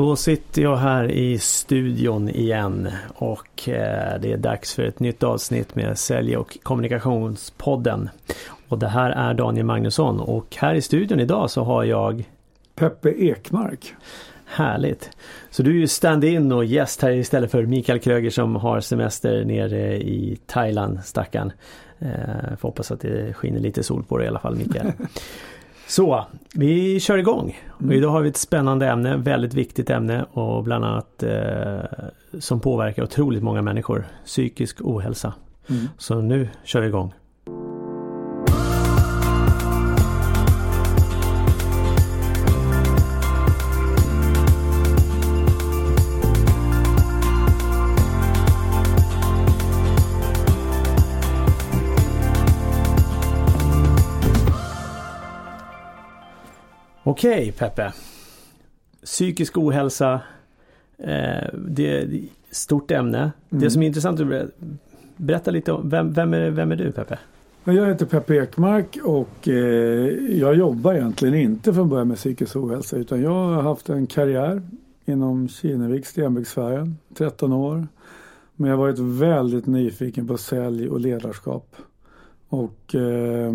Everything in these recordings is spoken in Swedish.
Då sitter jag här i studion igen och eh, det är dags för ett nytt avsnitt med Sälj och kommunikationspodden. Och det här är Daniel Magnusson och här i studion idag så har jag Peppe Ekmark. Härligt! Så du är ju stand-in och gäst här istället för Mikael Kröger som har semester nere i Thailand, stackarn. Eh, får hoppas att det skiner lite sol på dig i alla fall Mikael. Så, vi kör igång. Och mm. idag har vi ett spännande ämne, väldigt viktigt ämne och bland annat eh, som påverkar otroligt många människor. Psykisk ohälsa. Mm. Så nu kör vi igång. Okej okay, Peppe. Psykisk ohälsa. Eh, det är ett stort ämne. Mm. Det som är intressant att berätta lite om. Vem, vem, är, vem är du Peppe? Jag heter Peppe Ekmark och eh, jag jobbar egentligen inte från början med psykisk ohälsa utan jag har haft en karriär inom Kinnevik, Stenbecksfären, 13 år. Men jag har varit väldigt nyfiken på sälj och ledarskap. Och eh,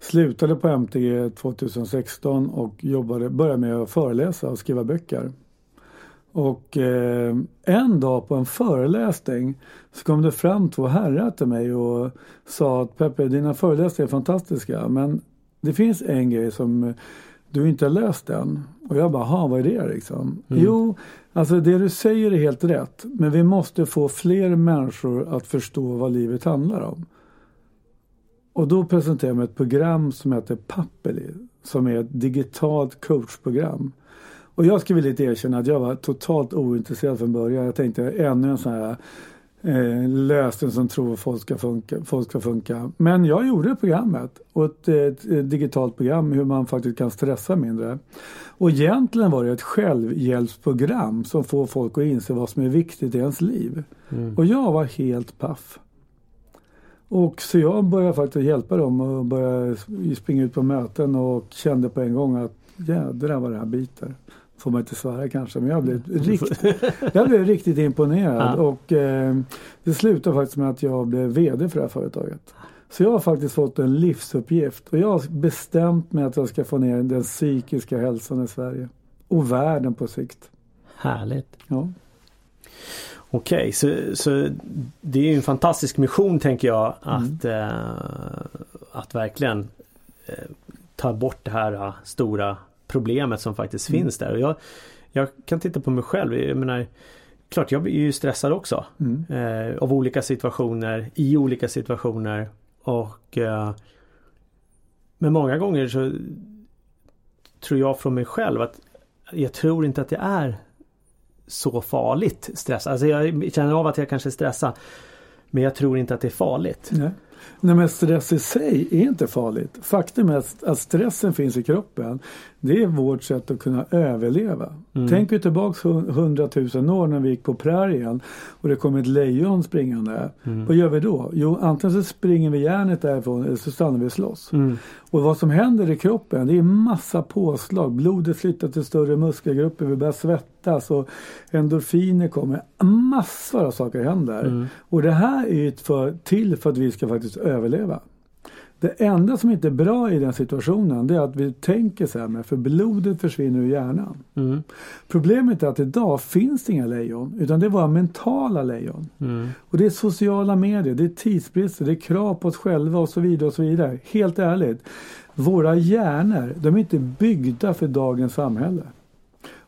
slutade på MTG 2016 och jobbade, började med att föreläsa och skriva böcker. Och eh, en dag på en föreläsning så kom det fram två herrar till mig och sa att Peppe, dina föreläsningar är fantastiska men det finns en grej som du inte har läst än. Och jag bara, ha vad är det liksom? Mm. Jo, alltså det du säger är helt rätt. Men vi måste få fler människor att förstå vad livet handlar om. Och då presenterade jag ett program som heter Pappeli som är ett digitalt coachprogram. Och jag ska villigt erkänna att jag var totalt ointresserad från början. Jag tänkte ännu en sån här eh, lösning som tror att folk ska, funka, folk ska funka. Men jag gjorde programmet och ett, ett, ett, digitalt program hur man faktiskt kan stressa mindre. Och egentligen var det ett självhjälpsprogram som får folk att inse vad som är viktigt i ens liv. Mm. Och jag var helt paff. Och så jag började faktiskt hjälpa dem och började springa ut på möten och kände på en gång att jädrar vad det här biter. Får man inte svära kanske men jag blev, rikt, jag blev riktigt imponerad ja. och eh, det slutade faktiskt med att jag blev VD för det här företaget. Så jag har faktiskt fått en livsuppgift och jag har bestämt mig att jag ska få ner den psykiska hälsan i Sverige. Och världen på sikt. Härligt. Ja. Okej, okay, så, så det är en fantastisk mission tänker jag att, mm. eh, att verkligen eh, ta bort det här uh, stora problemet som faktiskt mm. finns där. Och jag, jag kan titta på mig själv. Jag menar, klart jag är ju stressad också. Mm. Eh, av olika situationer, i olika situationer. Och eh, Men många gånger så tror jag från mig själv att jag tror inte att det är så farligt stress. Alltså jag känner av att jag kanske stressar. Men jag tror inte att det är farligt. Nej. Nej men stress i sig är inte farligt. Faktum är att stressen finns i kroppen. Det är vårt sätt att kunna överleva. Mm. Tänk er tillbaks hundratusen år när vi gick på prärien och det kom ett lejon springande. Mm. Vad gör vi då? Jo, antingen så springer vi järnet därifrån eller så stannar vi och slåss. Mm. Och vad som händer i kroppen det är massa påslag. Blodet flyttar till större muskelgrupper, vi börjar svettas och endorfiner kommer. Massor av saker händer. Mm. Och det här är för, till för att vi ska faktiskt överleva. Det enda som inte är bra i den situationen det är att vi tänker sämre för blodet försvinner ur hjärnan. Mm. Problemet är att idag finns det inga lejon utan det är våra mentala lejon. Mm. Och det är sociala medier, det är tidsbrister, det är krav på oss själva och så vidare. och så vidare. Helt ärligt, våra hjärnor de är inte byggda för dagens samhälle.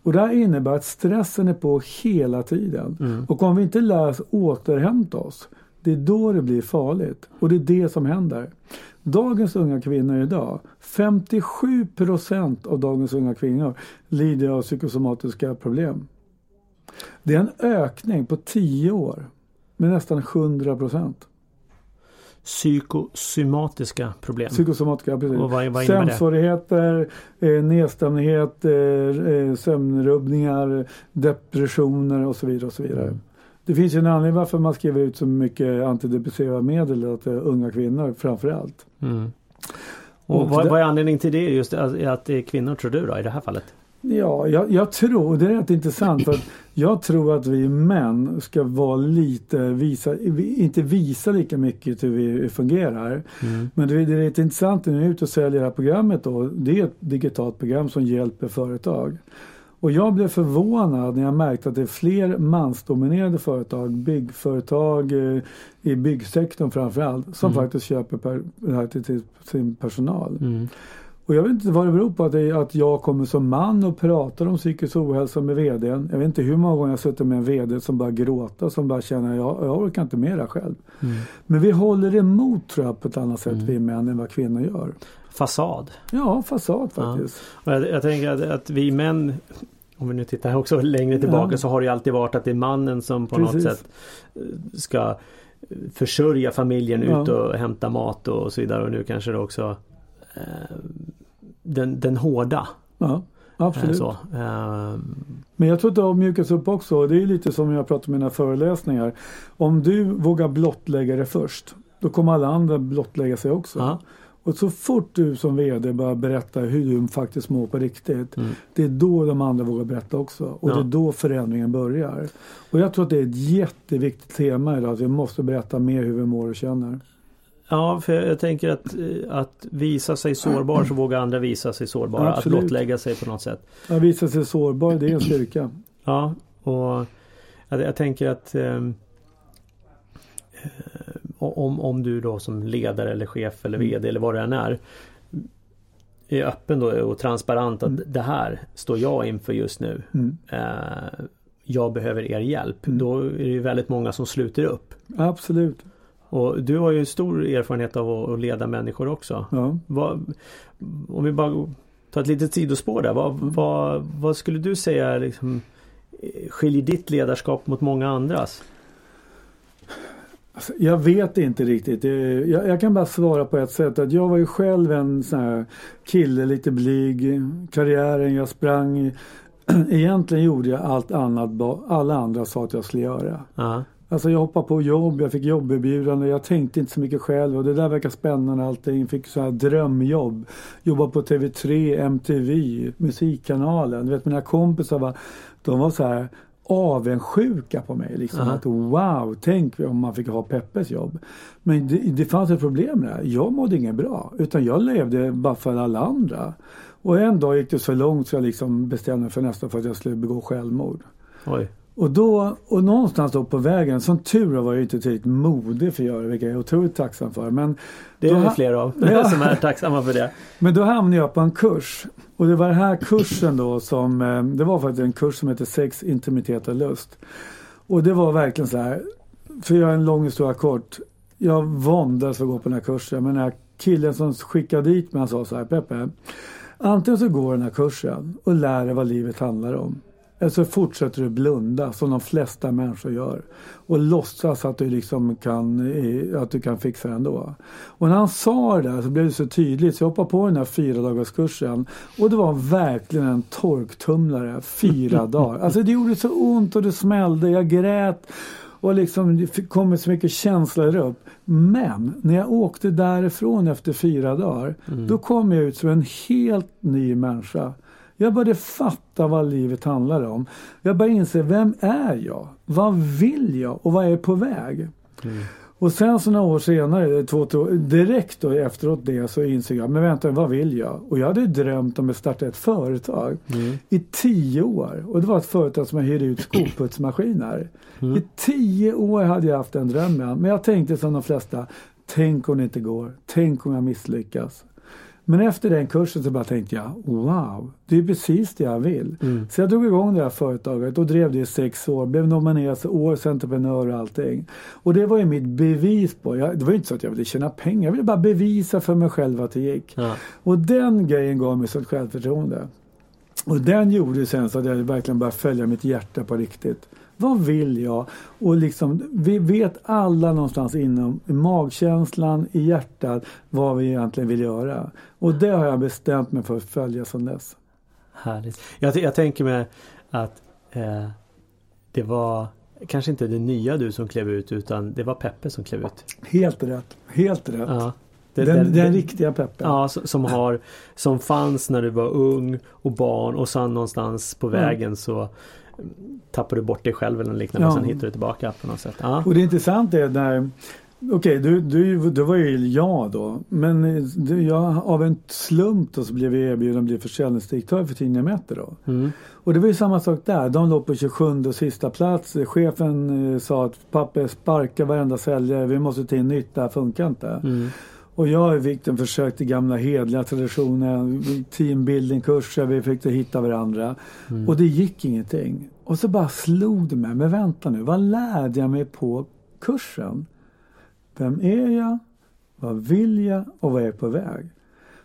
Och det här innebär att stressen är på hela tiden. Mm. Och om vi inte lär oss återhämta oss det är då det blir farligt och det är det som händer. Dagens unga kvinnor idag, 57 procent av dagens unga kvinnor lider av psykosomatiska problem. Det är en ökning på 10 år med nästan 100 procent. Psykosomatiska problem? Psykosomatiska, precis. Och vad, vad Sömnsvårigheter, eh, nedstämdhet, eh, eh, sömnrubbningar, depressioner och så vidare. Och så vidare. Mm. Det finns ju en anledning varför man skriver ut så mycket antidepressiva medel till unga kvinnor framförallt. Mm. Och, och vad, vad är anledningen till det just att det är kvinnor tror du då i det här fallet? Ja, jag, jag tror, det är rätt intressant för jag tror att vi män ska vara lite, visa, inte visa lika mycket hur vi fungerar. Mm. Men det, det är rätt intressant när jag är ute och säljer det här programmet då. Det är ett digitalt program som hjälper företag. Och jag blev förvånad när jag märkte att det är fler mansdominerade företag, byggföretag eh, i byggsektorn framförallt, som mm. faktiskt köper per, det här till, sin personal. Mm. Och jag vet inte vad det beror på att, det, att jag kommer som man och pratar om psykisk ohälsa med VDn. Jag vet inte hur många gånger jag suttit med en VD som bara gråter som bara känner jag, jag orkar inte med det själv. Mm. Men vi håller emot tror jag på ett annat sätt mm. vi män än vad kvinnor gör. Fasad. Ja, fasad faktiskt. Ja. Jag, jag, tänker att, att, vi män om vi nu tittar också längre tillbaka ja. så har det alltid varit att det är mannen som på Precis. något sätt eh, ska försörja familjen ja. ut och hämta mat och så vidare och nu kanske det också eh, den, den hårda. Ja, absolut. Så, eh, Men jag tror att det har mjukats upp också. Det är lite som jag pratar om i mina föreläsningar. Om du vågar blottlägga det först då kommer alla andra blottlägga sig också. Ja. Och så fort du som VD börjar berätta hur du faktiskt mår på riktigt. Mm. Det är då de andra vågar berätta också. Och ja. det är då förändringen börjar. Och jag tror att det är ett jätteviktigt tema idag. Att vi måste berätta mer hur vi mår och känner. Ja, för jag tänker att, eh, att visa sig sårbar så vågar andra visa sig sårbara. Ja, att blottlägga sig på något sätt. Att visa sig sårbar, det är en styrka. Ja, och jag, jag tänker att ehm, eh, om, om du då som ledare eller chef eller mm. VD eller vad det än är är öppen då och transparent att mm. det här står jag inför just nu. Mm. Eh, jag behöver er hjälp. Mm. Då är det ju väldigt många som sluter upp. Absolut. Och du har ju stor erfarenhet av att leda människor också. Ja. Vad, om vi bara tar ett litet sidospår där. Vad, mm. vad, vad skulle du säga liksom, skiljer ditt ledarskap mot många andras? Alltså, jag vet inte riktigt. Jag, jag, kan bara svara på ett sätt. Att jag var ju själv en sån här kille, lite blyg. Karriären, jag sprang. Egentligen gjorde jag allt annat alla andra sa att jag skulle göra. Uh-huh. Alltså jag hoppade på jobb, jag fick jobberbjudande, jag tänkte inte så mycket själv och det där verkar spännande allting. Fick så här drömjobb. Jobba på TV3, MTV, musikkanalen. Du vet mina kompisar var, de var så här avundsjuka på mig. Liksom. Att, wow, tänk om man fick ha Peppes jobb. Men det, det fanns ett problem där. Jag mådde inget bra. Utan jag levde bara för alla andra. Och en dag gick det så långt så jag liksom bestämde mig för nästan för att jag skulle begå självmord. Oj. Och då, och någonstans då på vägen, som tur var jag inte tillräckligt modig för att göra det, vilket jag är otroligt tacksam för. Men det är det fler av ja. som är tacksamma för det. Men då hamnade jag på en kurs. Och det var den här kursen då som, eh, det var faktiskt en kurs som heter Sex, intimitet och lust. Och det var verkligen så här, för att göra en lång historia kort. Jag våndades att gå på den här kursen. Men den här killen som skickade dit mig, han sa så här, Peppe. Antingen så går den här kursen och lär dig vad livet handlar om. Eller så fortsätter du blunda som de flesta människor gör. Och låtsas att du liksom kan, att du kan fixa det ändå. Och när han sa det där så blev det så tydligt så jag hoppade på den här fyra dagars kursen Och det var verkligen en torktumlare. Fyra dagar. Alltså det gjorde så ont och det smällde. Jag grät. Och liksom det kom så mycket känslor upp. Men när jag åkte därifrån efter fyra dagar. Mm. Då kom jag ut som en helt ny människa. Jag började fatta vad livet handlar om. Jag började inse, vem är jag? Vad vill jag? Och vad är på väg? Mm. Och sen så några år senare, två, två, direkt då efteråt det så insåg jag, men vänta, vad vill jag? Och jag hade drömt om att starta ett företag mm. i tio år. Och det var ett företag som jag hyrde ut skoputsmaskiner. Mm. I tio år hade jag haft den drömmen. Men jag tänkte som de flesta, tänk om det inte går. Tänk om jag misslyckas. Men efter den kursen så bara tänkte jag wow, det är precis det jag vill. Mm. Så jag drog igång det här företaget och drev det i sex år. Blev nominerad till årets entreprenör och allting. Och det var ju mitt bevis på, jag, det var ju inte så att jag ville tjäna pengar. Jag ville bara bevisa för mig själv att det gick. Ja. Och den grejen gav mig sånt självförtroende. Och den gjorde sen så att jag verkligen började följa mitt hjärta på riktigt. Vad vill jag? Och liksom, vi vet alla någonstans inom i magkänslan, i hjärtat vad vi egentligen vill göra. Och det har jag bestämt mig för att följa sedan dess. Härligt. Jag, jag tänker mig att eh, det var kanske inte det nya du som klev ut utan det var Peppe som klev ut. Helt rätt. Helt rätt. Ja. Det, Den, den, det- riktiga peppen. Ja, som, har, som fanns när du var ung och barn och sen någonstans på vägen så mm, tappar du bort dig själv eller liknande och Ja. sen hittar du tillbaka på något sätt. Ja. Och det intressanta är när Okej, du, du, du var ju jag då. Men du, jag, av en slump då så blev jag erbjuden att bli försäljningsdirektör för tidningen Metro. då. Mm. Och det var ju samma sak där. De låg på 27 och sista plats. Chefen eh, sa att pappa sparka varenda säljare. Vi måste in nytt. Det här funkar inte. Mm. Och jag och Viktor försökte gamla hedliga traditioner. Teambuildingkurser. Vi försökte hitta varandra. Mm. Och det gick ingenting. Och så bara slog det mig. Men vänta nu. Vad lärde jag mig på kursen? Vem är jag? Vad vill jag? Och vad är jag på väg?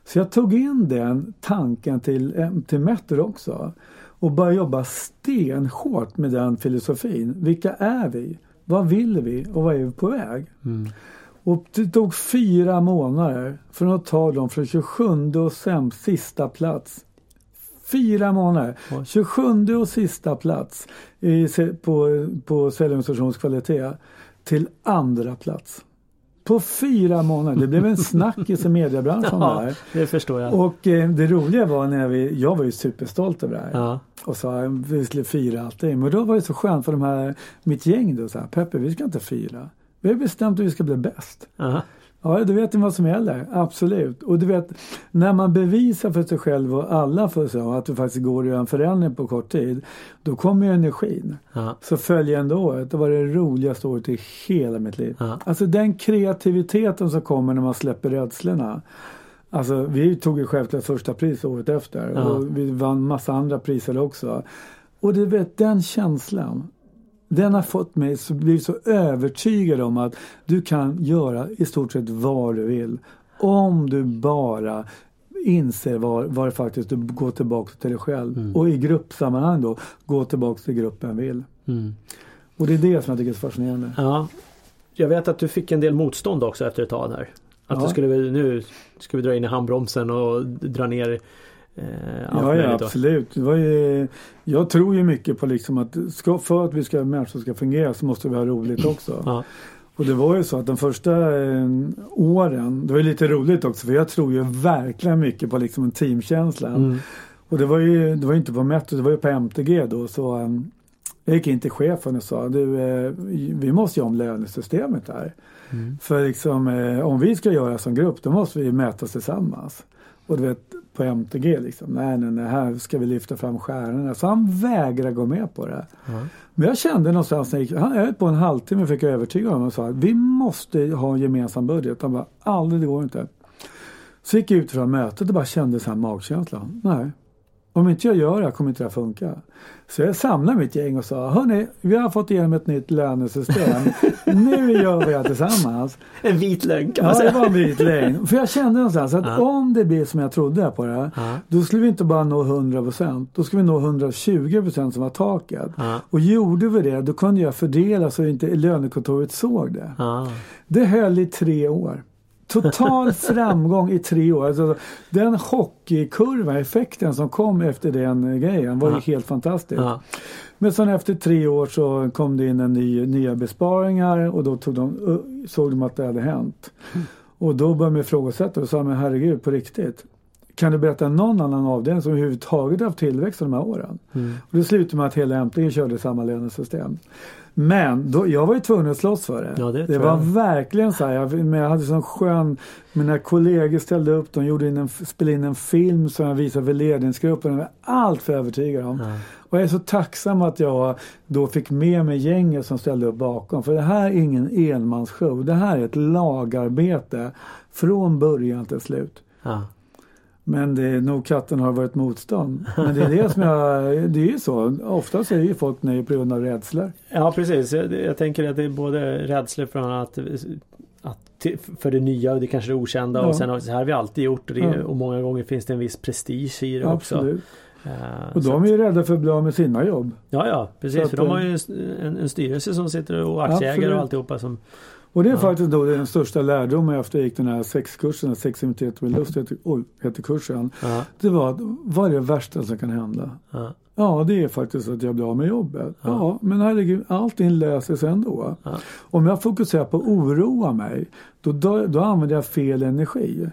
Så jag tog in den tanken till, eh, till Metro också. Och började jobba stenhårt med den filosofin. Vilka är vi? Vad vill vi? Och vad är vi på väg? Mm. Och det tog fyra månader från att ta dem från 27 och sämst, sista plats. Fyra månader. Oj. 27 och sista plats i, på, på säljorganisationskvalitet till andra plats. På fyra månader. Det blev en snackis i mediebranschen Ja, här. det förstår jag. Och eh, det roliga var när vi, jag var ju superstolt över det här. Ja. Och sa vi skulle fira allting. Men då var det så skönt för de här, mitt gäng då så här, Peppe vi ska inte fira. Vi har bestämt att vi ska bli bäst. Aha. Ja, du vet ni vad som gäller. Absolut. Och du vet, när man bevisar för sig själv och alla för sig att du faktiskt går att göra en förändring på kort tid. Då kommer ju energin. Ja. Så följande året, det var det roligaste året i hela mitt liv. Ja. Alltså den kreativiteten som kommer när man släpper rädslorna. Alltså vi tog ju självklart första pris året efter och vi vann massa andra priser också. Och du vet den känslan. Den har fått mig att bli så övertygad om att du kan göra i stort sett vad du vill. Om du bara inser var, var faktiskt du går tillbaka till dig själv. Mm. Och i gruppsammanhang då, gå tillbaka till gruppen vill. Mm. Och det är det som jag tycker är så fascinerande. ja. Jag vet att du fick en del motstånd också efter ett tag där. Att Ja. du skulle nu ska vi dra in i handbromsen och dra ner Ja, ja då. absolut. Det var ju, jag tror ju mycket på liksom att ska, för att vi ska, människor ska fungera så måste vi ha roligt också. Ja. Och det var ju så att de första eh, åren, det var ju lite roligt också för jag tror ju verkligen mycket på liksom en teamkänsla. Mm. Och det var ju det var inte på Metro, det var ju på MTG då så eh, jag gick in till chefen och sa du, eh, vi måste ju om lönesystemet här. Mm. För liksom, eh, om vi ska göra som grupp då måste vi mötas tillsammans. Och du vet på MTG liksom, nej nej nej här ska vi lyfta fram stjärnorna. Så han vägrade gå med på det. Ja. Men jag kände någonstans när jag gick, han, på en halvtimme fick jag övertyga honom och sa att vi måste ha en gemensam budget. Han bara, aldrig det går inte. Så gick jag ut från mötet och bara kände så här magkänslan. Nej, om inte jag gör det här kommer inte det här funka. Så jag samlade mitt gäng och sa, hörni, vi har fått igenom ett nytt lönesystem. nu gör vi det tillsammans. En vit lögn kan man Ja, det säga. var en vit längd. För jag kände någonstans att Ja. om det blir som jag trodde på det här, Ja. då skulle vi inte bara nå 100%, då skulle vi nå 120% som var taket. Ja. Och gjorde vi det, då kunde jag fördela så inte lönekontoret såg det. Det höll i tre år. Total framgång i tre år. Alltså, den hockeykurva, effekten som kom efter den grejen var ju helt fantastisk. Ja. Men sen efter tre år så kom det in en ny, nya besparingar och då tog de, såg de att det hade hänt. Och då började de ifrågasätta och sa men herregud på riktigt. Kan du berätta någon annan avdelning som överhuvudtaget haft tillväxt de här åren? Mm. Och det slutade med att hela MTG körde samma lönesystem. Men då, jag var ju tvungen att slåss för det. Ja, det det var verkligen så här. Jag, men jag hade sån skön, mina kollegor ställde upp, de gjorde in en, spelade in en film som jag visade för ledningsgruppen. Jag var allt för övertygad om. Ja. Och jag är så tacksam att jag då fick med mig gänget som ställde upp bakom. För det här är ingen enmansshow. Det här är ett lagarbete från början till slut. Ja. Men det är nog katten har varit motstånd. Men det är det som jag, det är ju så. Oftast är ju folk nej på grund av rädslor. Ja precis. Jag, jag tänker att det är både rädslor från att, att för det nya och det kanske det okända Ja. och sen så här har vi alltid gjort och, det, Ja. och många gånger finns det en viss prestige i det också. Eh, Och de är ju rädda för att bli av med sina jobb. Ja, ja, precis. att, För de har ju en, en, en styrelse som sitter och aktieägare Absolut. och alltihopa som Och det är ja. faktiskt då den största lärdomen efter jag gick den här sexkursen, seximitet med lust heter, heter kursen. Ja. Det var att vad är det värsta som kan hända? Ja. ja, det är faktiskt att jag blir av med jobbet. Ja, men herregud, allting löser sig ändå. Om jag fokuserar på att oroa mig, då, då, då använder jag fel energi.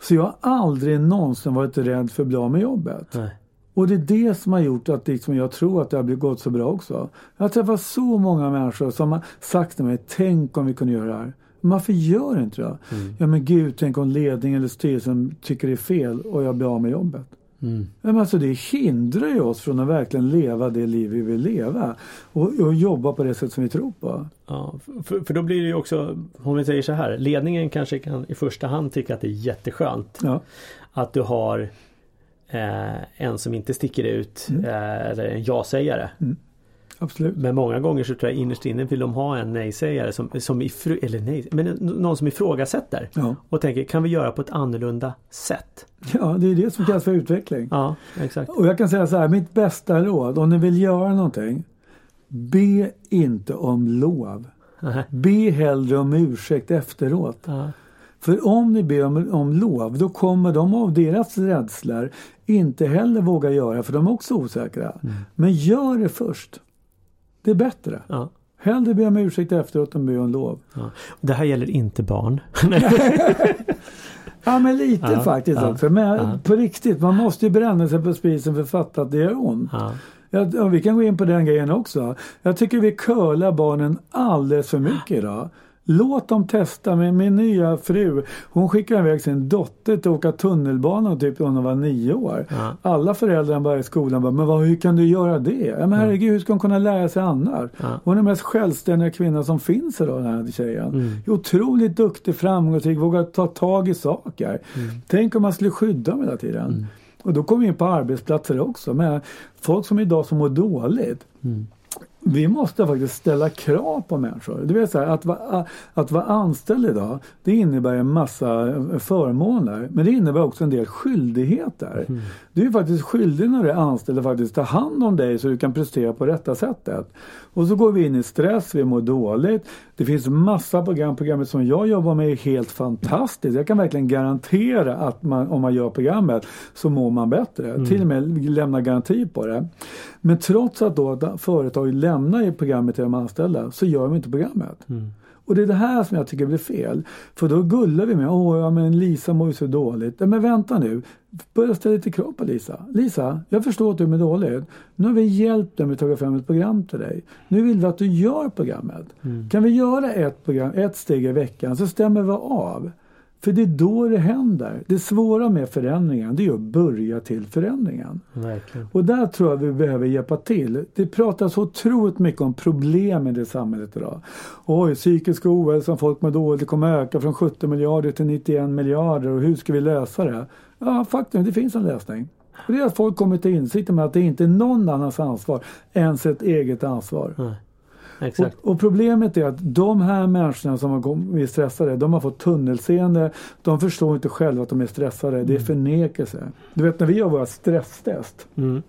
Så jag har aldrig någonsin varit rädd för att bli av med jobbet. Nej. Och det är det som har gjort att liksom jag tror att det har gått så bra också. Jag har träffat så många människor som har sagt till mig, tänk om vi kunde göra det här. Varför gör inte det? Mm. Ja men gud, tänk om ledningen eller styrelsen tycker det är fel och jag blir av med jobbet. Mm. Men alltså det hindrar ju oss från att verkligen leva det liv vi vill leva. Och, och jobba på det sätt som vi tror på. Ja, för, för då blir det ju också, om vi säger så här, ledningen kanske kan i första hand tycka att det är jätteskönt. Ja. Att du har eh, en som inte sticker ut mm. eh, eller en ja-sägare. Mm. Absolut. Men många gånger så tror jag innerst inne vill de ha en nej-sägare som, som ifrå, eller nej, men någon som ifrågasätter. Ja. Och tänker, kan vi göra på ett annorlunda sätt? Ja, det är det som kallas för utveckling. Ja, exakt. Och jag kan säga så här, mitt bästa råd om ni vill göra någonting. Be inte om lov. Be hellre om ursäkt efteråt. Ja. För om ni ber om, om lov, då kommer de av deras rädslor inte heller våga göra, för de är också osäkra. Mm. Men gör det först. Det är bättre. Ja. Hellre be om ursäkt efteråt än be om lov. Ja. Det här gäller inte barn. ja men lite ja, faktiskt ja, också. Men ja. på riktigt, man måste ju bränna sig på spisen för att fatta att det gör ont. Ja. vi kan gå in på den grejen också. Jag tycker vi curlar barnen alldeles för mycket idag. Låt dem testa. Med min nya fru, hon skickar iväg sin dotter till att åka tunnelbana typ när hon var nio år. Ja. Alla föräldrar bara i skolan bara, men vad, hur kan du göra det? Ja, men herregud, hur ska hon kunna lära sig annars? Ja. Hon är den mest självständiga kvinna som finns idag, den här tjejen. Mm. Otroligt duktig, framgångsrik, vågar ta tag i saker. Mm. Tänk om man skulle skydda dem hela tiden. Mm. Och då kommer vi in på arbetsplatser också. Med folk som idag som mår dåligt. Mm vi måste faktiskt ställa krav på människor. Vet så här, att, vara, att vara anställd idag det innebär en massa förmåner men det innebär också en del skyldigheter. Mm. Du är faktiskt skyldig när du är anställd att faktiskt ta hand om dig så du kan prestera på rätta sättet. Och så går vi in i stress, vi mår dåligt. Det finns massa program. Programmet som jag jobbar med är helt fantastiskt. Jag kan verkligen garantera att man, om man gör programmet så mår man bättre. Mm. Till och med lämna garanti på det. Men trots att då företag lämnar programmet till de anställda så gör de inte programmet. Mm. Och det är det här som jag tycker blir fel. För då gullar vi med, åh ja men Lisa mår ju så dåligt. men vänta nu, börja ställa lite krav på Lisa. Lisa, jag förstår att du mår dåligt. Nu har vi hjälpt dig med att ta fram ett program till dig. Nu vill vi att du gör programmet. Mm. Kan vi göra ett, program, ett steg i veckan så stämmer vi av. För det är då det händer. Det svåra med förändringen det är att börja till förändringen. Verkligen. Och där tror jag vi behöver hjälpa till. Det pratas otroligt mycket om problem i det samhället idag. Oj, psykisk ohälsa, folk mår dåligt, kommer öka från 70 miljarder till 91 miljarder och hur ska vi lösa det? Ja, faktum det finns en lösning. Och det är att folk kommer till insikt med att det inte är någon annans ansvar än sitt eget ansvar. Nej. Exakt. Och, och, problemet är att de här människorna som är stressade, de har fått tunnelseende. De förstår inte själva att de är stressade. Mm. Det är mm. förnekelse. Du vet när vi gör våra stresstest. Mm.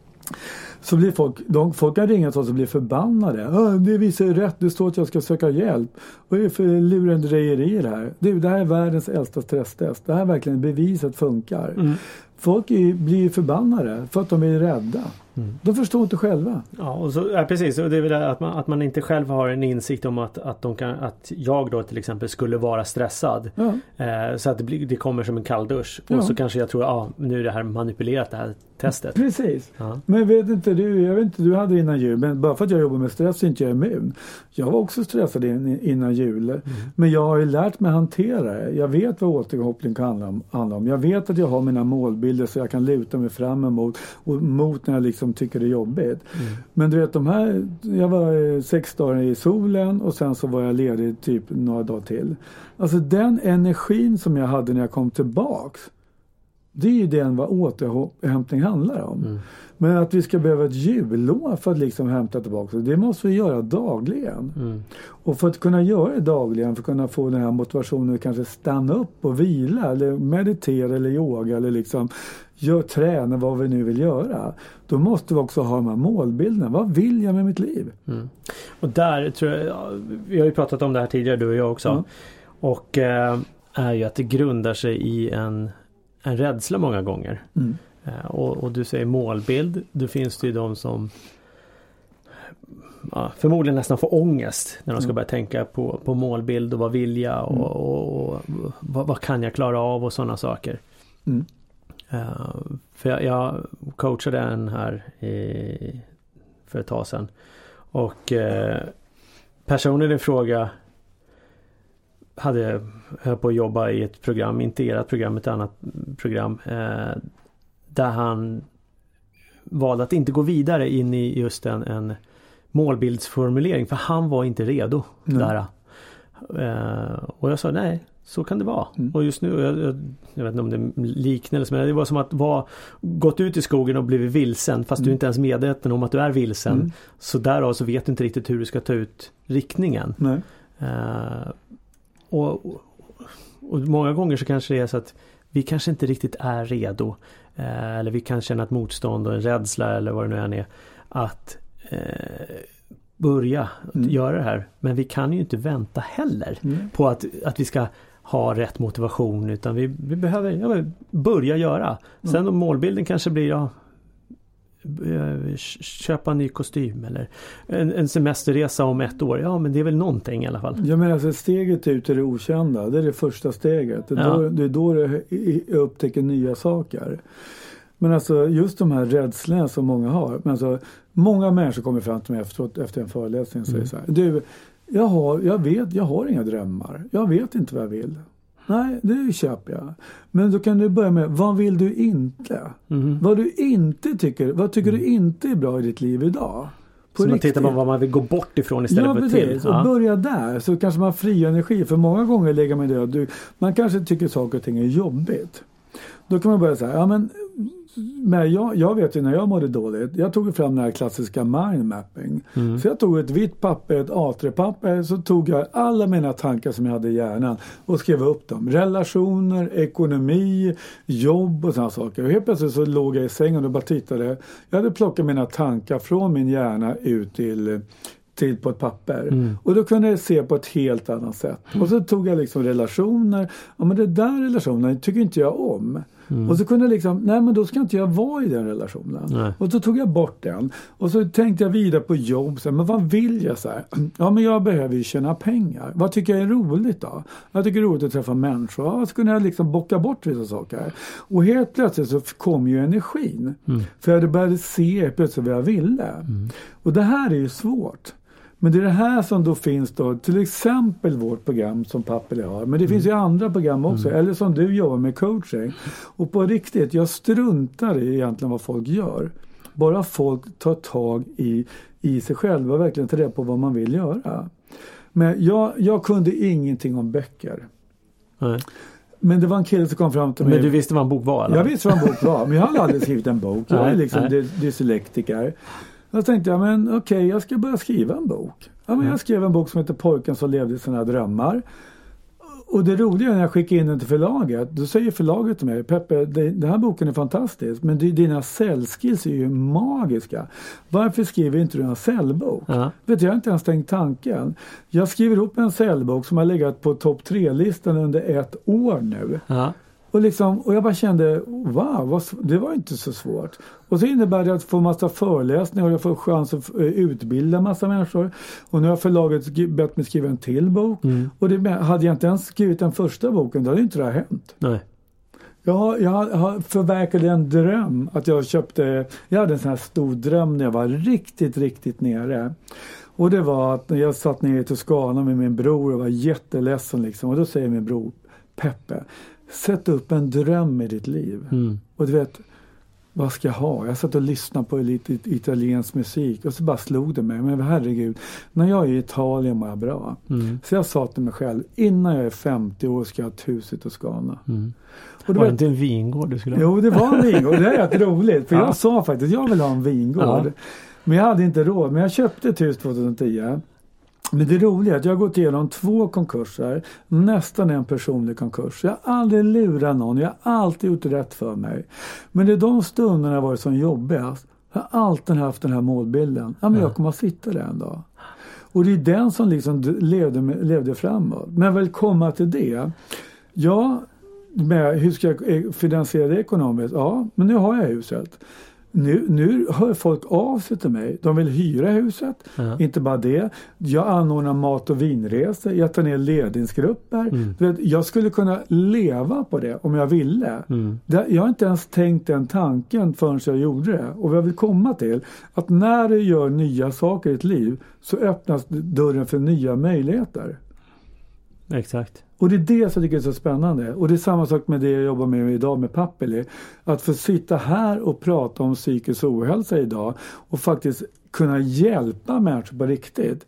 Så blir folk, de, folk kan ringa till oss och bli förbannade. Det visar ju rätt, det står att jag ska söka hjälp. Vad är det för lurendrejeri det här? Det, det här är världens äldsta stresstest. Det här är verkligen beviset funkar. Mm. Folk är, blir förbannade för att de är rädda. Mm. De förstår inte själva. Ja, och så, ja, precis. Och det är väl att man, att man inte själv har en insikt om att, att, de kan, att jag då till exempel skulle vara stressad. Ja. Eh, så att det, blir, det kommer som en kalldusch. Och ja. så kanske jag tror att ah, nu är det här manipulerat det här testet. Precis. Ja. Men vet inte du, jag vet inte, du hade innan jul, men bara för att jag jobbar med stress är inte jag immun. Jag var också stressad innan jul. Mm. Men jag har ju lärt mig hantera det. Jag vet vad återkoppling kan handla om. Jag vet att jag har mina målbilder så jag kan luta mig fram emot och mot när jag liksom tycker det är jobbigt. Mm. Men du vet de här, jag var sex dagar i solen och sen så var jag ledig typ några dagar till. Alltså den energin som jag hade när jag kom tillbaks Det är ju den vad återhämtning handlar om. Mm. Men att vi ska behöva ett jullov för att liksom hämta tillbaka det måste vi göra dagligen. Mm. Och för att kunna göra det dagligen, för att kunna få den här motivationen att kanske stanna upp och vila eller meditera eller yoga eller liksom gör, träna vad vi nu vill göra. Då måste vi också ha de här målbilderna. Vad vill jag med mitt liv? Mm. Och där tror jag, vi har ju pratat om det här tidigare du och jag också. Och eh, är ju att det grundar sig i en, en rädsla många gånger. Mm. Eh, och, och, du säger målbild. Då finns det ju de som ja, förmodligen nästan får ångest när de ska mm. börja tänka på, på målbild och vad vill jag och, mm. och, och vad, vad, kan jag klara av och sådana saker. Mm. Uh, för jag, jag, coachade en här i, för ett tag sedan. Och uh, personen i fråga hade höll på att jobba i ett program, inte ert program, ett annat program. Uh, där han valde att inte gå vidare in i just en, en målbildsformulering för han var inte redo. Mm. Där. Uh, och jag sa nej, så kan det vara. Mm. Och just nu, jag, jag, jag, vet inte om det är liknelse men det var som att vara gått ut i skogen och blivit vilsen fast mm. du inte ens medveten om att du är vilsen. Mm. Så därav så vet du inte riktigt hur du ska ta ut riktningen. Uh, och, och, många gånger så kanske det är så att vi kanske inte riktigt är redo. Uh, eller vi kan känna ett motstånd och en rädsla eller vad det nu än är. Att uh, börja mm. göra det här. Men vi kan ju inte vänta heller mm. på att, att vi ska ha rätt motivation utan vi, vi behöver ja, börja göra. Sen mm. om målbilden kanske blir ja, eh, köpa en ny kostym eller en, en, semesterresa om ett år. Ja men det är väl någonting i alla fall. Ja men alltså steget ut i det okända det är det första steget. Det är, ja. då, det är då du upptäcker nya saker. Men alltså just de här rädslorna som många har. Men alltså, många människor kommer fram till mig efteråt, efter en föreläsning och säger mm. så här. Du, jag, har, jag vet, jag har inga drömmar. Jag vet inte vad jag vill. Nej, det köper jag. Men då kan du börja med, vad vill du inte? Mm. Vad du inte tycker, vad tycker mm. du inte är bra i ditt liv idag? På så man tittar på vad man vill gå bort ifrån istället ja, för till. Ja. Och börja där så kanske man frigör energi. För många gånger lägger man det du, man kanske tycker saker och ting är jobbigt. Då kan man börja säga, ja men men jag, jag vet ju när jag mådde dåligt, jag tog fram den här klassiska mindmapping. Mm. Så jag tog ett vitt papper, ett A3-papper, så tog jag alla mina tankar som jag hade i hjärnan och skrev upp dem. Relationer, ekonomi, jobb och sådana saker. Och helt plötsligt så låg jag i sängen och bara tittade. Jag hade plockat mina tankar från min hjärna ut till till på ett papper. Mm. Och då kunde jag se på ett helt annat sätt. Mm. Och så tog jag liksom relationer. Ja men det där relationen tycker inte jag om. Mm. Och så kunde jag liksom, nej men då ska inte jag vara i den relationen. Nej. Och så tog jag bort den. Och så tänkte jag vidare på jobb, så här, men vad vill jag? Så här? Ja men jag behöver ju tjäna pengar. Vad tycker jag är roligt då? Jag tycker det är roligt att träffa människor. Ja, så kunde jag liksom bocka bort vissa saker. Och helt plötsligt så kom ju energin. Mm. För jag började se plötsligt vad jag ville. Mm. Och det här är ju svårt. Men det är det här som då finns då, till exempel vårt program som Pappeli har. Men det finns ju mm. andra program också, mm. eller som du jobbar med coaching. Och på riktigt, jag struntar i egentligen vad folk gör. Bara folk tar tag i, i sig själva och verkligen tar reda på vad man vill göra. Men jag, jag kunde ingenting om böcker. Nej. Men det var en kille som kom fram till mig. Men du visste vad en bok var? Eller? Jag visste vad en bok var, men jag hade aldrig skrivit en bok. Jag är liksom dyslektiker. Då tänkte jag, men okej, okay, jag ska börja skriva en bok. Ja, men jag skrev en bok som heter Pojken som levde sina drömmar. Och det roliga när jag skickade in den till förlaget, då säger förlaget till mig, Peppe, den här boken är fantastisk, men dina säljskills är ju magiska. Varför skriver inte du en säljbok? Ja. Vet du, jag har inte ens tänkt tanken. Jag skriver upp en säljbok som har legat på topp tre-listan under ett år nu. Ja. Och, liksom, och jag bara kände, wow, det var inte så svårt. Och så innebär det att få massa föreläsningar och jag får chans att eh, utbilda massa människor. Och nu har förlaget bett mig skriva en till bok. Mm. Och det, hade jag inte ens skrivit den första boken, då hade inte det här hänt. Nej. Jag har, jag har förverkat en dröm att jag köpte, jag hade en sån här stor dröm när jag var riktigt, riktigt nere. Och det var att när jag satt nere i Toscana med min bror och var jätteledsen liksom. Och då säger min bror Peppe, Sätt upp en dröm i ditt liv. Mm. Och du vet, vad ska jag ha? Jag satt och lyssnade på lite italiensk musik och så bara slog det mig. Men herregud, när jag är i Italien mår jag bra. Mm. Så jag sa till mig själv, innan jag är 50 år ska jag ha ett hus i Toscana. Mm. Och Var var- det inte en vingård du skulle ha? Jo, det var en vingård. Det är rätt roligt. För Ja. jag sa faktiskt, jag vill ha en vingård. Ja. Men jag hade inte råd. Men jag köpte ett hus 2010. Men det roliga är att jag har gått igenom två konkurser. Nästan en personlig konkurs. Jag har aldrig lurat någon. Jag har alltid gjort rätt för mig. Men det är de stunderna jag varit som jobbigast. Jag har alltid haft den här målbilden. Ja, men Ja. jag kommer att sitta där en dag. Och det är den som liksom levde, levde framåt. Men vill komma till det. Ja, med, hur ska jag eh, finansiera det ekonomiskt? Ja, men nu har jag huset. Nu, nu hör folk av sig till mig. De vill hyra huset. Ja. Inte bara det. Jag anordnar mat och vinresor. Jag tar ner ledningsgrupper. Mm. Vet, jag skulle kunna leva på det om jag ville. Mm. Det- Jag har inte ens tänkt den tanken förrän jag gjorde det. Och vad jag vill komma till, att när du gör nya saker i ditt liv så öppnas dörren för nya möjligheter. Exakt. Och det är det som jag tycker är så spännande. Och det är samma sak med det jag jobbar med idag med Pappeli. Att få sitta här och prata om psykisk ohälsa idag och faktiskt kunna hjälpa människor på riktigt.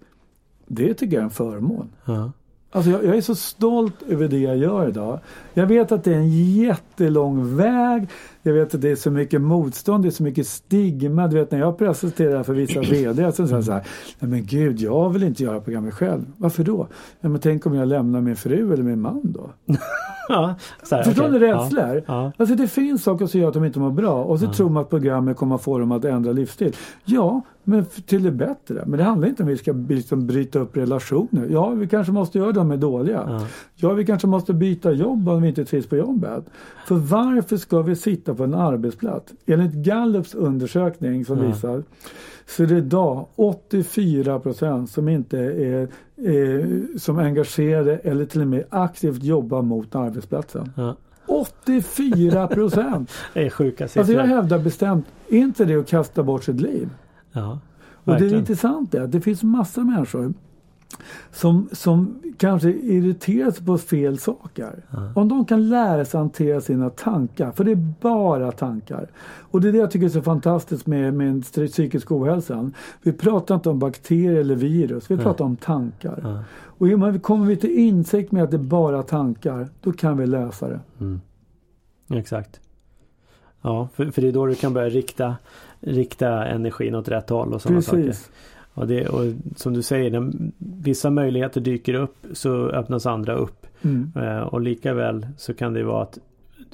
Det tycker jag är en förmån. Ja. Alltså jag, jag är så stolt över det jag gör idag. Jag vet att det är en jättelång väg. Jag vet att det är så mycket motstånd, det är så mycket stigma. Du vet när jag presenterar för vissa VD så säger så här. Nej men gud, jag vill inte göra programmet själv. Varför då? Ja, men tänk om jag lämnar min fru eller min man då? Ja, här, Förstår okej. du rädslor? Ja. Alltså det finns saker som gör att de inte mår bra och så tror man att programmet kommer att få dem att ändra livsstil. Ja, men till det bättre. Men det handlar inte om att vi ska liksom bryta upp relationer. Ja, vi kanske måste göra dem med dåliga. Ja. Ja, vi kanske måste byta jobb om vi inte trivs på jobbet. För varför ska vi sitta på en arbetsplats? Enligt Gallups undersökning som Ja. visar så är det idag 84 procent som inte är, är som är engagerade eller till och med aktivt jobbar mot arbetsplatsen. Ja. 84 procent! Det är sjuka siffror. alltså jag hävdar bestämt, är inte det att kasta bort sitt liv? Ja, Och det är intressant är att det finns massa människor som, som kanske sig på fel saker. Ja. Om de kan lära sig hantera sina tankar, för det är bara tankar. Och det är det jag tycker är så fantastiskt med, med psykisk ohälsan. Vi pratar inte om bakterier eller virus, vi Nej. pratar om tankar. Ja. Och kommer vi till insikt med att det är bara tankar, då kan vi lösa det. Mm. Exakt. Ja, för, för det är då du kan börja rikta, rikta energin åt rätt håll och sådana saker. Och, det, och som du säger, när vissa möjligheter dyker upp så öppnas andra upp. Mm. Eh, och lika väl så kan det vara att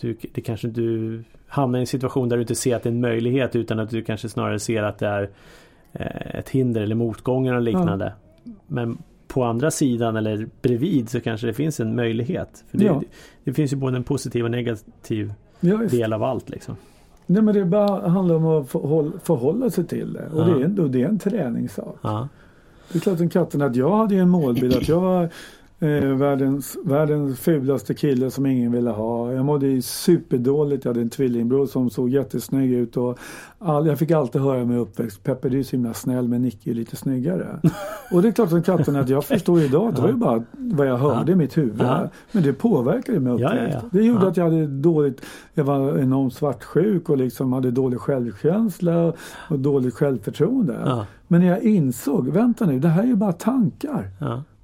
du, det kanske du hamnar i en situation där du inte ser att det är en möjlighet utan att du kanske snarare ser att det är eh, ett hinder eller motgångar och liknande. Men på andra sidan eller bredvid så kanske det finns en möjlighet. För det, Ja. det finns ju både en positiv och negativ Ja, del av allt liksom. Nej, men det bara handlar om att förhålla, sig till det. Och, Ja. det, är, en- det är en träningssak. Ja, Det är klart som katten att jag hade ju en målbild att jag var eh, världens, världens fulaste kille som ingen ville ha. Jag mådde ju superdåligt. Jag hade en tvillingbror som såg jättesnygg ut. Och all, jag fick alltid höra i min uppväxt, Peppe du är så himla snäll men Nicky är lite snyggare. och det är klart som katten att jag förstår idag, det var ju bara vad jag hörde i mitt huvud. Ja. Men det påverkade Ja, uppväxt. ja, ja. Det gjorde Ja. att jag hade dåligt, jag var enormt svartsjuk och liksom hade dålig självkänsla och dåligt självförtroende. ja, Men när jag insåg, vänta nu, det här är ju bara tankar.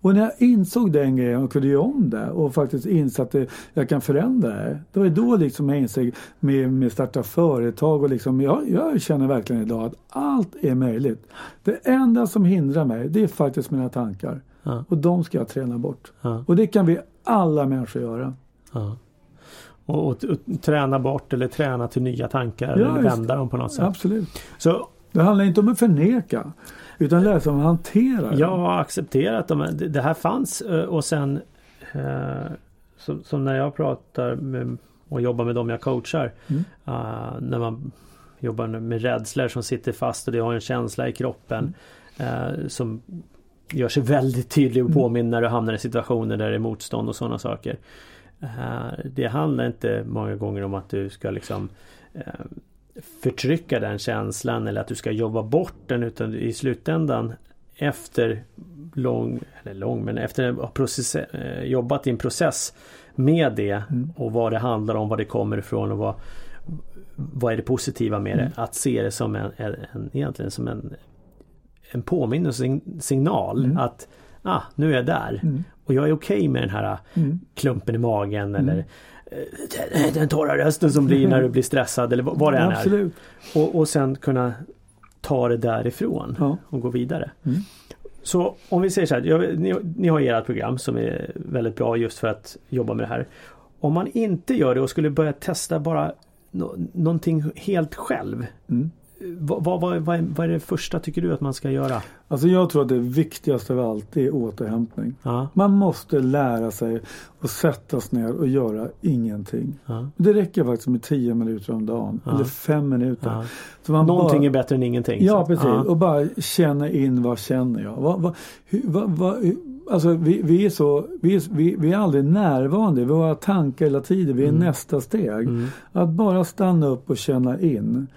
Och när jag insåg den grejen och kunde göra om det och faktiskt insåg att jag kan förändra det. Det var då liksom jag insåg med, med starta företag och liksom, jag, jag känner verkligen idag att allt är möjligt. Det enda som hindrar mig, det är faktiskt mina tankar. ja, Och de ska jag träna bort. ja, Och det kan vi alla människor göra. ja. Och, och, och träna bort eller träna till nya tankar eller vända dem på något sätt. Absolut. Så Det handlar inte om att förneka, utan lära sig att hantera det. jag har accepterat dem. Det, här fanns eh, och sen eh, som, som när jag pratar med, och jobbar med dem jag coachar. Mm. eh, när man jobbar med rädslor som sitter fast och det har en känsla i kroppen. eh, som gör sig väldigt tydlig och Mm. påminner när du hamnar i situationer där det är motstånd och sådana saker. Eh, det handlar inte många gånger om att du ska liksom förtrycka den känslan eller att du ska jobba bort den utan i slutändan efter lång, eller lång, men efter att ha process, eh, jobbat i en process med det Mm. och vad det handlar om, var det kommer ifrån och vad, vad är det positiva med Mm. det? Att se det som en, en, en egentligen som en, en påminnelse, signal Mm. att ah, nu är jag där. Mm. Och jag är okej med den här Mm. klumpen i magen Mm. eller den torra rösten som blir när du blir stressad eller vad det än är. Och, och sen kunna ta det därifrån Ja. och gå vidare. Mm. Så om vi säger så här, jag, ni, ni har ert program som är väldigt bra just för att jobba med det här. Om man inte gör det och skulle börja testa bara nå någonting helt själv. Mm. Vad, vad, vad, är, vad är det första tycker du att man ska göra? Alltså jag tror att det viktigaste av allt är återhämtning. Ja, Man måste lära sig att sätta sig ner och göra ingenting. ja, Det räcker faktiskt med 10 minuter om dagen. Ja. Eller 5 minuter. Så man Någonting bara, är bättre än ingenting. Ja så. precis. Och bara känna in vad känner jag. Vad, alltså vi, vi är så, vi är, vi, vi är aldrig närvarande. Vi har tankar hela tiden. Vi är Mm. nästa steg. mm, Att bara stanna upp och känna in.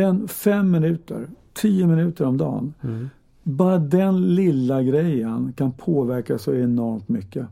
Den fem minuter, tio minuter om dagen. mm. Bara den lilla grejen kan påverka så enormt mycket.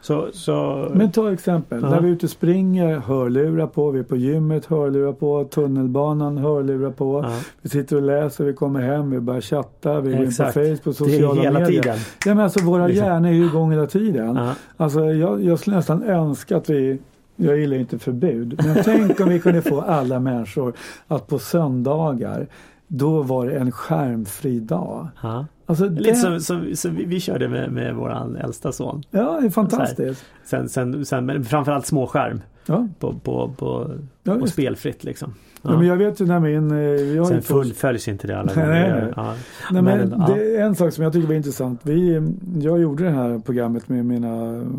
Så, så Men ta exempel, Ja. när vi är ute och springer, hörlurar på, vi är på gymmet, hörlurar på, tunnelbanan, hörlurar på. ja, Vi sitter och läser, vi kommer hem, vi börjar chatta, vi går in på. Facebook, det är sociala hela medier. tiden. Ja, men alltså våra Liksom. hjärnor är ju igång hela tiden. Ja, Alltså jag, jag skulle nästan önska att vi jag gillar inte förbud, men tänk om vi kunde få alla människor att på söndagar då var det en skärmfri dag. ja. Alltså Lite det, som, som, som vi, körde med, med våran äldsta son. ja, det är fantastiskt. Sen, sen, sen men framförallt småskärm Ja, på, på, på, ja, och spelfritt liksom. ja. men jag vet ju när min... eh, Jag Sen fullföljs inte det alla Nej, gånger. nej. Ja. Nej, men Men, ja. det är en sak som jag tycker var intressant. Vi, jag gjorde det här programmet med, mina,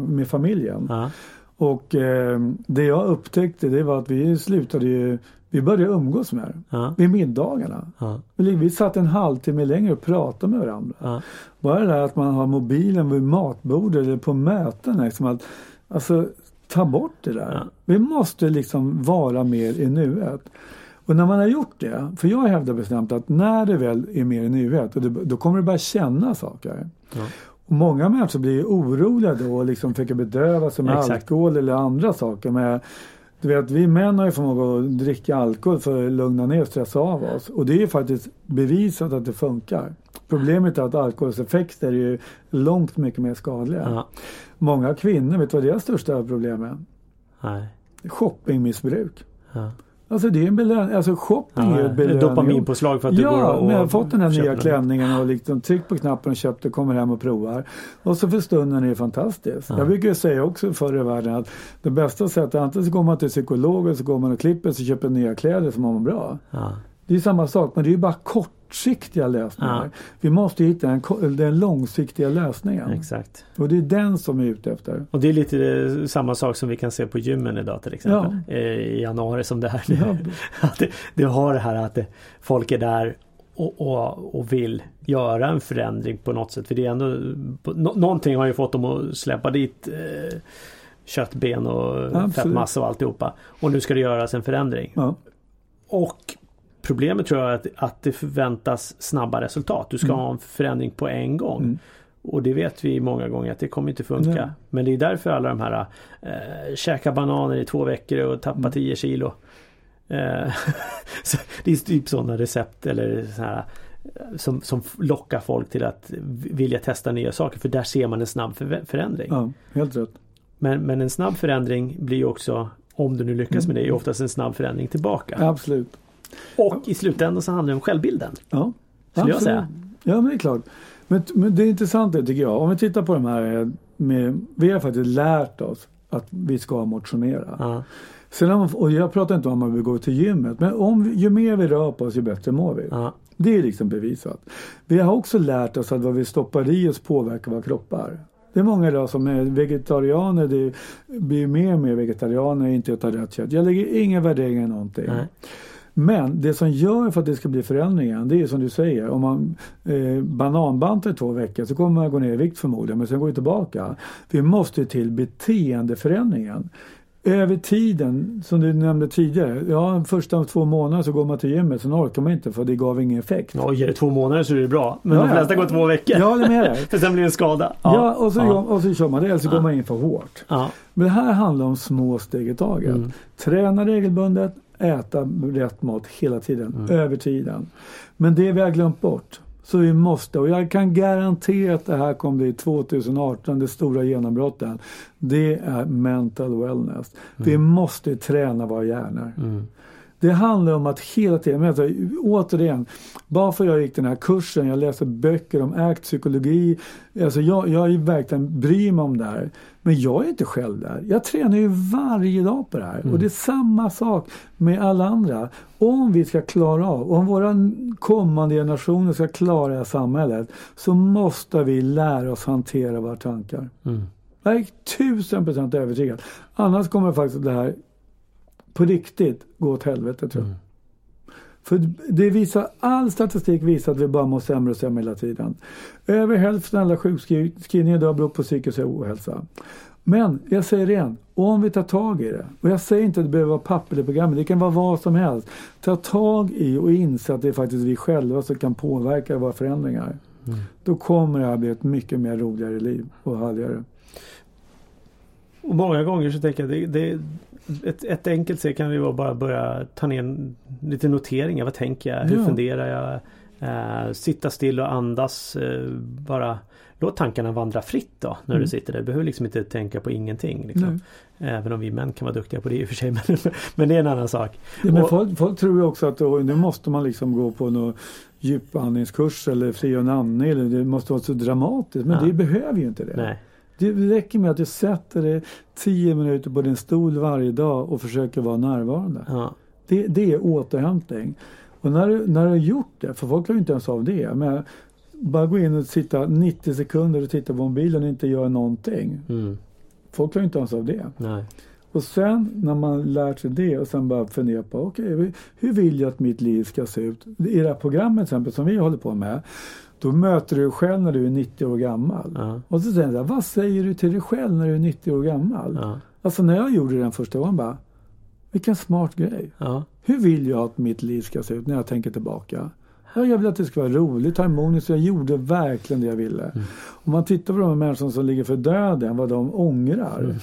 med familjen. Och eh, det jag upptäckte det var att vi slutade ju, vi började umgås det. Ja. Vid middagarna. Ja. Vi, vi satt en halvtimme längre och pratade med varandra. Ja. Bara det där att man har mobilen vid matbordet eller på möten. Liksom att, alltså ta bort det där. Ja. Vi måste liksom vara mer i nuet. Och när man har gjort det, för jag hävdar bestämt att när du väl är mer i nuet, det, då kommer du börja känna saker. Ja. Många människor blir ju oroliga då och liksom försöker bedöva sig med Exakt. alkohol eller andra saker. Med, du vet, vi män har ju förmåga att dricka alkohol för att lugna ner och stressa av oss. Och det är ju faktiskt bevisat att det funkar. Problemet är att alkoholens effekter är ju långt mycket mer skadliga. Ja. Många kvinnor, vet du vad deras största problem är? Nej. Shoppingmissbruk. Ja. Alltså det är en belöning. Alltså shopping är Ja. ett belöning. Dopaminpåslag för att du går Ja, och men jag har fått den här nya klänningen och liksom tryckt på knappen och köpt och kommer hem och provar. Och så för stunden är det fantastiskt. Ja. Jag brukar ju säga också förr i världen att det bästa sättet, antingen så går man till psykolog eller så går man och klipper sig och köper nya kläder så mår man bra. Ja. Det är ju samma sak men det är ju bara kortsiktiga lösningar. Vi måste hitta en, den långsiktiga lösningen. Exakt. Och det är den som vi är ute efter. Och det är lite eh, samma sak som vi kan se på gymmen idag till exempel. Eh, I januari som det här. Ja. Att det, det har det här att det, folk är där och, och, och vill göra en förändring på något sätt. För det är ändå nå, Någonting har ju fått dem att släppa dit eh, köttben och Absolut. fettmassa och alltihopa. Och nu ska det göras en förändring. Ja. Och Problemet tror jag är att, att det förväntas snabba resultat. Du ska Mm. ha en förändring på en gång. Mm. Och det vet vi många gånger att det kommer inte funka. Nej. Men det är därför alla de här eh, käka bananer i två veckor och tappa Mm. 10 kilo. Så det är typ sådana recept eller så här eh, som, som lockar folk till att vilja testa nya saker. För där ser man en snabb för, förändring. ja, helt rätt. Men, men en snabb förändring blir också om du nu lyckas med det, är oftast en snabb förändring tillbaka. Absolut. Och i slutändan så handlar det om självbilden. Ja, Skulle jag absolut. säga. Ja, men det är klart. Men, men det är intressant det tycker jag. Om vi tittar på de här med, vi har faktiskt lärt oss att vi ska motionera. Ja, Sen om, och jag pratar inte om att vi går till gymmet, men om, ju mer vi rör på oss ju bättre mår vi. ja, Det är liksom bevisat. Vi har också lärt oss att vad vi stoppar i oss påverkar våra kroppar. Det är många idag som är vegetarianer, det blir mer och mer vegetarianer, inte äter rött kött. Jag lägger inga värderingar i någonting. nej. Men det som gör för att det ska bli förändringar, det är som du säger, om man eh, bananbantar i två veckor så kommer man gå ner i vikt förmodligen, men sen går vi tillbaka. Vi måste till beteendeförändringen. Över tiden, som du nämnde tidigare, ja första två månaderna så går man till gymmet, sen orkar man inte för det gav ingen effekt. Ja, ger det två månader så är det bra. Men Ja, de ja. flesta går två veckor. Jag håller med dig. För sen blir det en skada. Ja, och, så, ja. och så kör man det, eller så Ja. går man in för hårt. ja. Men det här handlar om små steg i taget. Mm. Träna regelbundet, äta rätt mat hela tiden, mm. över tiden. Men det vi har glömt bort så vi måste, och jag kan garantera att det här kommer bli 2018, det stora genombrottet. Det är mental wellness. Mm. Vi måste träna våra hjärnor. Mm. Det handlar om att hela tiden, men alltså, återigen, bara för jag gick den här kursen, jag läser böcker om äktpsykologi. Alltså jag, jag verkligen bryr mig om det här. Men jag är inte själv där. Jag tränar ju varje dag på det här. Mm. Och det är samma sak med alla andra. Om vi ska klara av, om våra kommande generationer ska klara det här samhället så måste vi lära oss hantera våra tankar. Mm. Jag är tusen procent övertygad. Annars kommer faktiskt det här på riktigt gå åt helvete tror jag. Mm. För det visar, all statistik visar att vi bara mår sämre och sämre hela tiden. Över hälften av alla sjukskrivningar idag beror på psykisk ohälsa. Men jag säger det igen, om vi tar tag i det. Och jag säger inte att det behöver vara papper i programmet, det kan vara vad som helst. Ta tag i och inse att det är faktiskt vi själva som kan påverka våra förändringar. Mm. Då kommer det här bli ett mycket mer roligare liv och härligare. Och många gånger så tänker jag det, det ett, ett enkelt sätt kan ju vara bara börja ta ner lite noteringar. Vad tänker jag? Hur ja. funderar jag? Eh, sitta still och andas. Eh, bara låt tankarna vandra fritt då när mm. du sitter där. Du behöver liksom inte tänka på ingenting. Liksom. Även om vi män kan vara duktiga på det i och för sig. Men, men det är en annan sak. Ja, men och, folk, folk, tror ju också att då, nu måste man liksom gå på någon djupandningskurs eller frigörande andning. Eller det måste vara så dramatiskt. Men ja. det behöver ju inte det. Nej. Det räcker med att du sätter dig tio minuter på din stol varje dag och försöker vara närvarande. Ja. Det, det är återhämtning. Och när du, när du har gjort det, för folk klarar inte ens av det. Men bara gå in och sitta 90 sekunder och titta på mobilen och inte göra någonting. Mm. Folk klarar inte ens av det. Nej. Och sen när man lärt sig det och sen bara fundera på okej, okay, hur vill jag att mitt liv ska se ut? I det här programmet till exempel som vi håller på med då möter du dig själv när du är 90 år gammal. Ja. Och så säger jag, vad säger du till dig själv när du är 90 år gammal? Ja. Alltså när jag gjorde den första gången bara, vilken smart grej. Ja. Hur vill jag att mitt liv ska se ut när jag tänker tillbaka? Ja, jag vill att det ska vara roligt, harmoniskt. Jag gjorde verkligen det jag ville. Mm. Om man tittar på de människorna som ligger för döden, vad de ångrar. Mm.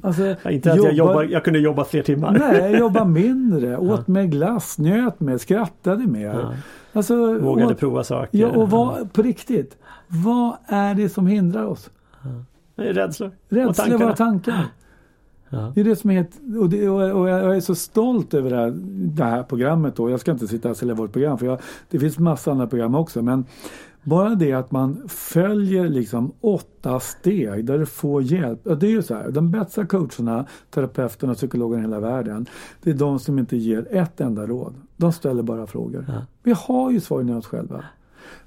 Alltså, inte att jobba, jag, jobbar, jag kunde jobba fler timmar. Nej, jobba mindre. Åt ja. med glass, njöt med, skrattade mer. Ja. Alltså, Vågade och, prova saker. Ja, och vad, på riktigt. Vad är det som hindrar oss? Rädslor. Rädslor och våra tankar. Ja. Det är det som är helt, och, det, och, jag är så stolt över det här, det här programmet då. Jag ska inte sitta och sälja vårt program för jag, det finns massa andra program också. Men bara det att man följer liksom åtta steg där du får hjälp. Det är ju så här, de bästa coacherna, terapeuterna och psykologerna i hela världen. Det är de som inte ger ett enda råd. De ställer bara frågor. Ja. Vi har ju svaren i oss själva.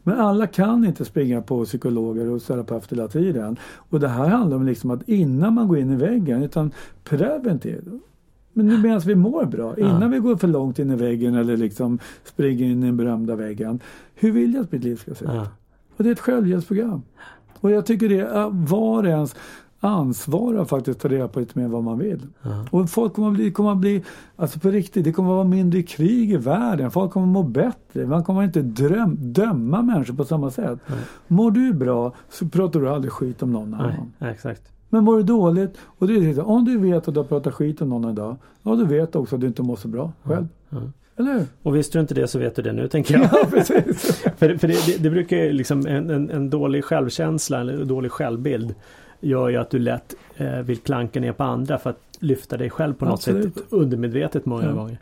Men alla kan inte springa på psykologer och terapeuter hela tiden. Och det här handlar om liksom att innan man går in i väggen, utan preventivt. Men nu medan vi mår bra, innan ja. vi går för långt in i väggen eller liksom springer in i den berömda väggen. Hur vill jag att mitt liv ska se ut? Ja. Och det är ett självhjälpsprogram. Och jag tycker det är var ens ansvar att faktiskt ta reda på lite mer vad man vill. Ja. Och folk kommer bli, kommer bli, alltså på riktigt, det kommer att vara mindre krig i världen. Folk kommer att må bättre. Man kommer inte dröm, döma människor på samma sätt. Nej. Mår du bra så pratar du aldrig skit om någon annan. Nej, exakt. Men mår du dåligt, och det om du vet att du har pratat skit om någon idag, ja du vet också att du inte mår så bra själv. Mm. Och visste du inte det så vet du det nu tänker jag. Ja, precis. för för det, det, det brukar ju liksom en, en, en, dålig självkänsla eller dålig självbild gör ju att du lätt eh, vill klanka ner på andra för att lyfta dig själv på något Absolut. sätt undermedvetet många ja. gånger.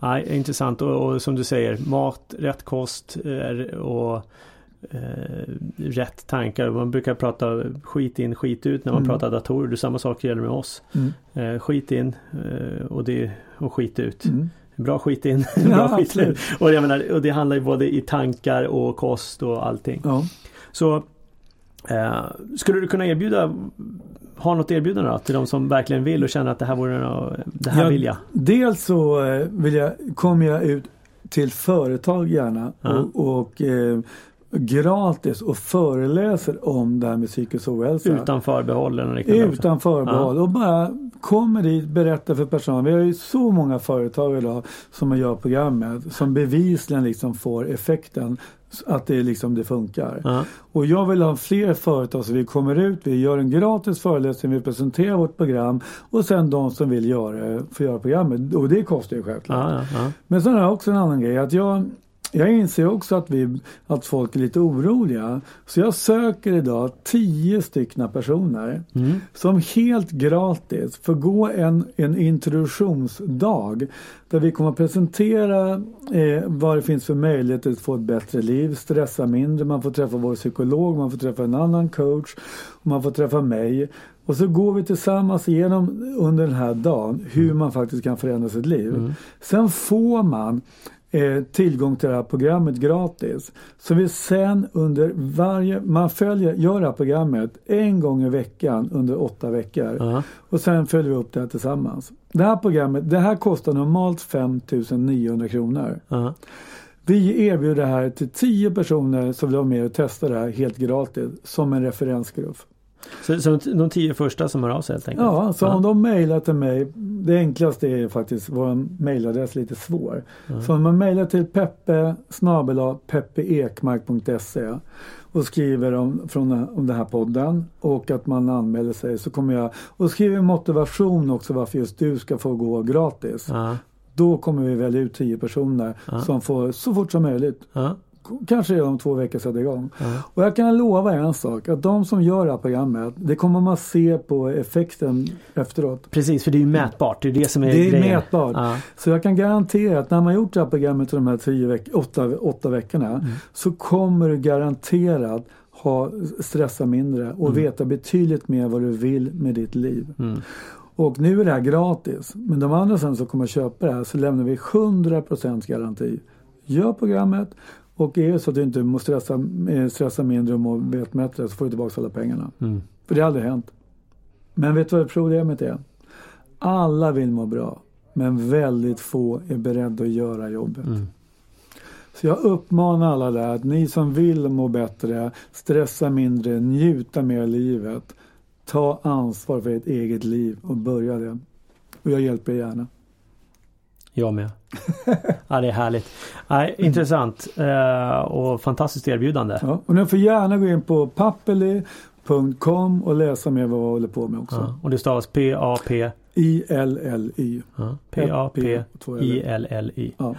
Ja, intressant och, och, som du säger mat, rätt kost eh, och eh, rätt tankar. Man brukar prata skit in, skit ut när man mm. pratar datorer. Det samma sak gäller med oss. Mm. Eh, skit in eh, och, det, och skit ut. Mm. Bra skit in. Bra ja, skit in. Och, jag menar, och det handlar ju både i tankar och kost och allting. Ja. Så eh, skulle du kunna erbjuda ha något erbjudande då, till de som verkligen vill och känner att det här vore det här ja, vill jag? Dels så eh, vill jag, kommer jag ut till företag gärna och, och eh, gratis och föreläser om det här med psykisk ohälsa. Utan förbehåll. Utan förbehåll. Och bara kommer dit, berättar för personalen. Vi har ju så många företag idag som gör programmet som bevisligen liksom får effekten att det liksom det funkar. Ja. Och jag vill ha fler företag så vi kommer ut, vi gör en gratis föreläsning, vi presenterar vårt program och sen de som vill göra får göra programmet. Och det kostar ju självklart. Ja, ja. Men sen har jag också en annan grej. Att jag, jag inser också att, vi, att folk är lite oroliga. Så jag söker idag tio stycken personer Mm. som helt gratis får gå en, en introduktionsdag där vi kommer att presentera eh, vad det finns för möjligheter att få ett bättre liv, stressa mindre, man får träffa vår psykolog, man får träffa en annan coach och man får träffa mig. Och så går vi tillsammans igenom under den här dagen hur man faktiskt kan förändra sitt liv. Sen får man eh, tillgång till det här programmet gratis. Så vi sen under varje, man följer, gör det här programmet en gång i veckan under åtta veckor. Ja. Och sen följer vi upp det här tillsammans. Det här programmet, det här kostar normalt 5 900 kronor. Ja. Vi erbjuder det här till 10 personer som vill vara med och testa det här helt gratis som en referensgrupp. Så, så de tio första som hör av sig helt enkelt? Ja, så om de mejlar till mig. Det enklaste är faktiskt, vår mejladress lite svår. Så om man mejlar till peppe peppeekmark.se och skriver om, från, om den här podden och att man anmäler sig så kommer jag och skriver motivation också varför just du ska få gå gratis. Ja. Då kommer vi välja ut 10 personer som får så fort som möjligt Ja. Kanske redan om två veckor sätta igång. Ja. Och jag kan lova en sak, att de som gör det här programmet, det kommer man se på effekten efteråt. Precis, för det är ju mätbart. Det är det som är Det är grejen. mätbart. Ja. Så jag kan garantera att när man gjort det här programmet de här tio veck åtta, åtta veckorna Mm. så kommer du garanterat ha stressa mindre och veta betydligt mer vad du vill med ditt liv. Mm. Och nu är det här gratis. Men de andra sen som kommer att köpa det här så lämnar vi 100% garanti. Gör programmet och är det så att du inte måste stressa, eh, stressa mindre och må bättre så får du tillbaka alla pengarna. Mm. För det har aldrig hänt. Men vet du vad problemet är? Alla vill må bra. Men väldigt få är beredda att göra jobbet. Mm. Så jag uppmanar alla där att ni som vill må bättre, stressa mindre, njuta mer av livet. Ta ansvar för ert eget liv och börja det. Och jag hjälper er gärna. Jag med. ja, det är härligt. Nej, intressant eh, och fantastiskt erbjudande. Ja. Och ni får gärna gå in på pappeli.com och läsa mer vad vi håller på med också. Ja, och det stavas P-A-P ja, L. P-A-P-I-L-L-I Ja.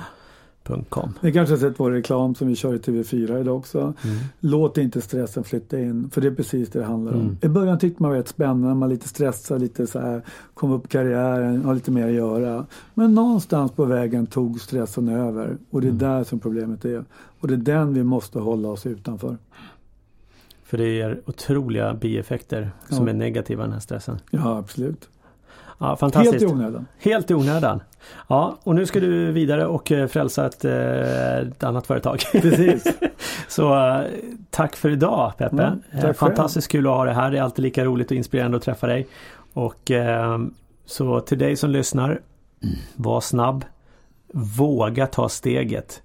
.com. Ni kanske har sett vår reklam som vi kör i TV4 idag också. Mm. Låt inte stressen flytta in, för det är precis det det handlar om. Mm. I början tyckte man var rätt spännande, man lite stressad, lite så här, kom upp karriären, har lite mer att göra. Men någonstans på vägen tog stressen över och det är Mm. där som problemet är. Och det är den vi måste hålla oss utanför. För det ger otroliga bieffekter som Ja. är negativa den här stressen. Ja, absolut. Ja, fantastiskt. Helt i onödan. Helt i onödan. Ja, och nu ska du vidare och eh, frälsa ett, eh, ett annat företag. Precis. Så eh, tack för idag Peppe. Ja, tack själv. Fantastiskt kul att ha dig här. Det är alltid lika roligt och inspirerande att träffa dig. Och eh, så till dig som lyssnar. Var snabb. Våga ta steget.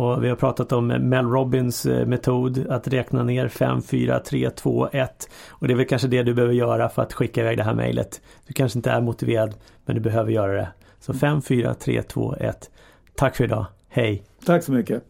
Och vi har pratat om Mel Robbins eh, metod att räkna ner 5, 4, 3, 2, 1. Och det är väl kanske det du behöver göra för att skicka iväg det här mejlet. Du kanske inte är motiverad men du behöver göra det. Så 5, 4, 3, 2, 1. Tack för idag. Hej! Tack så mycket.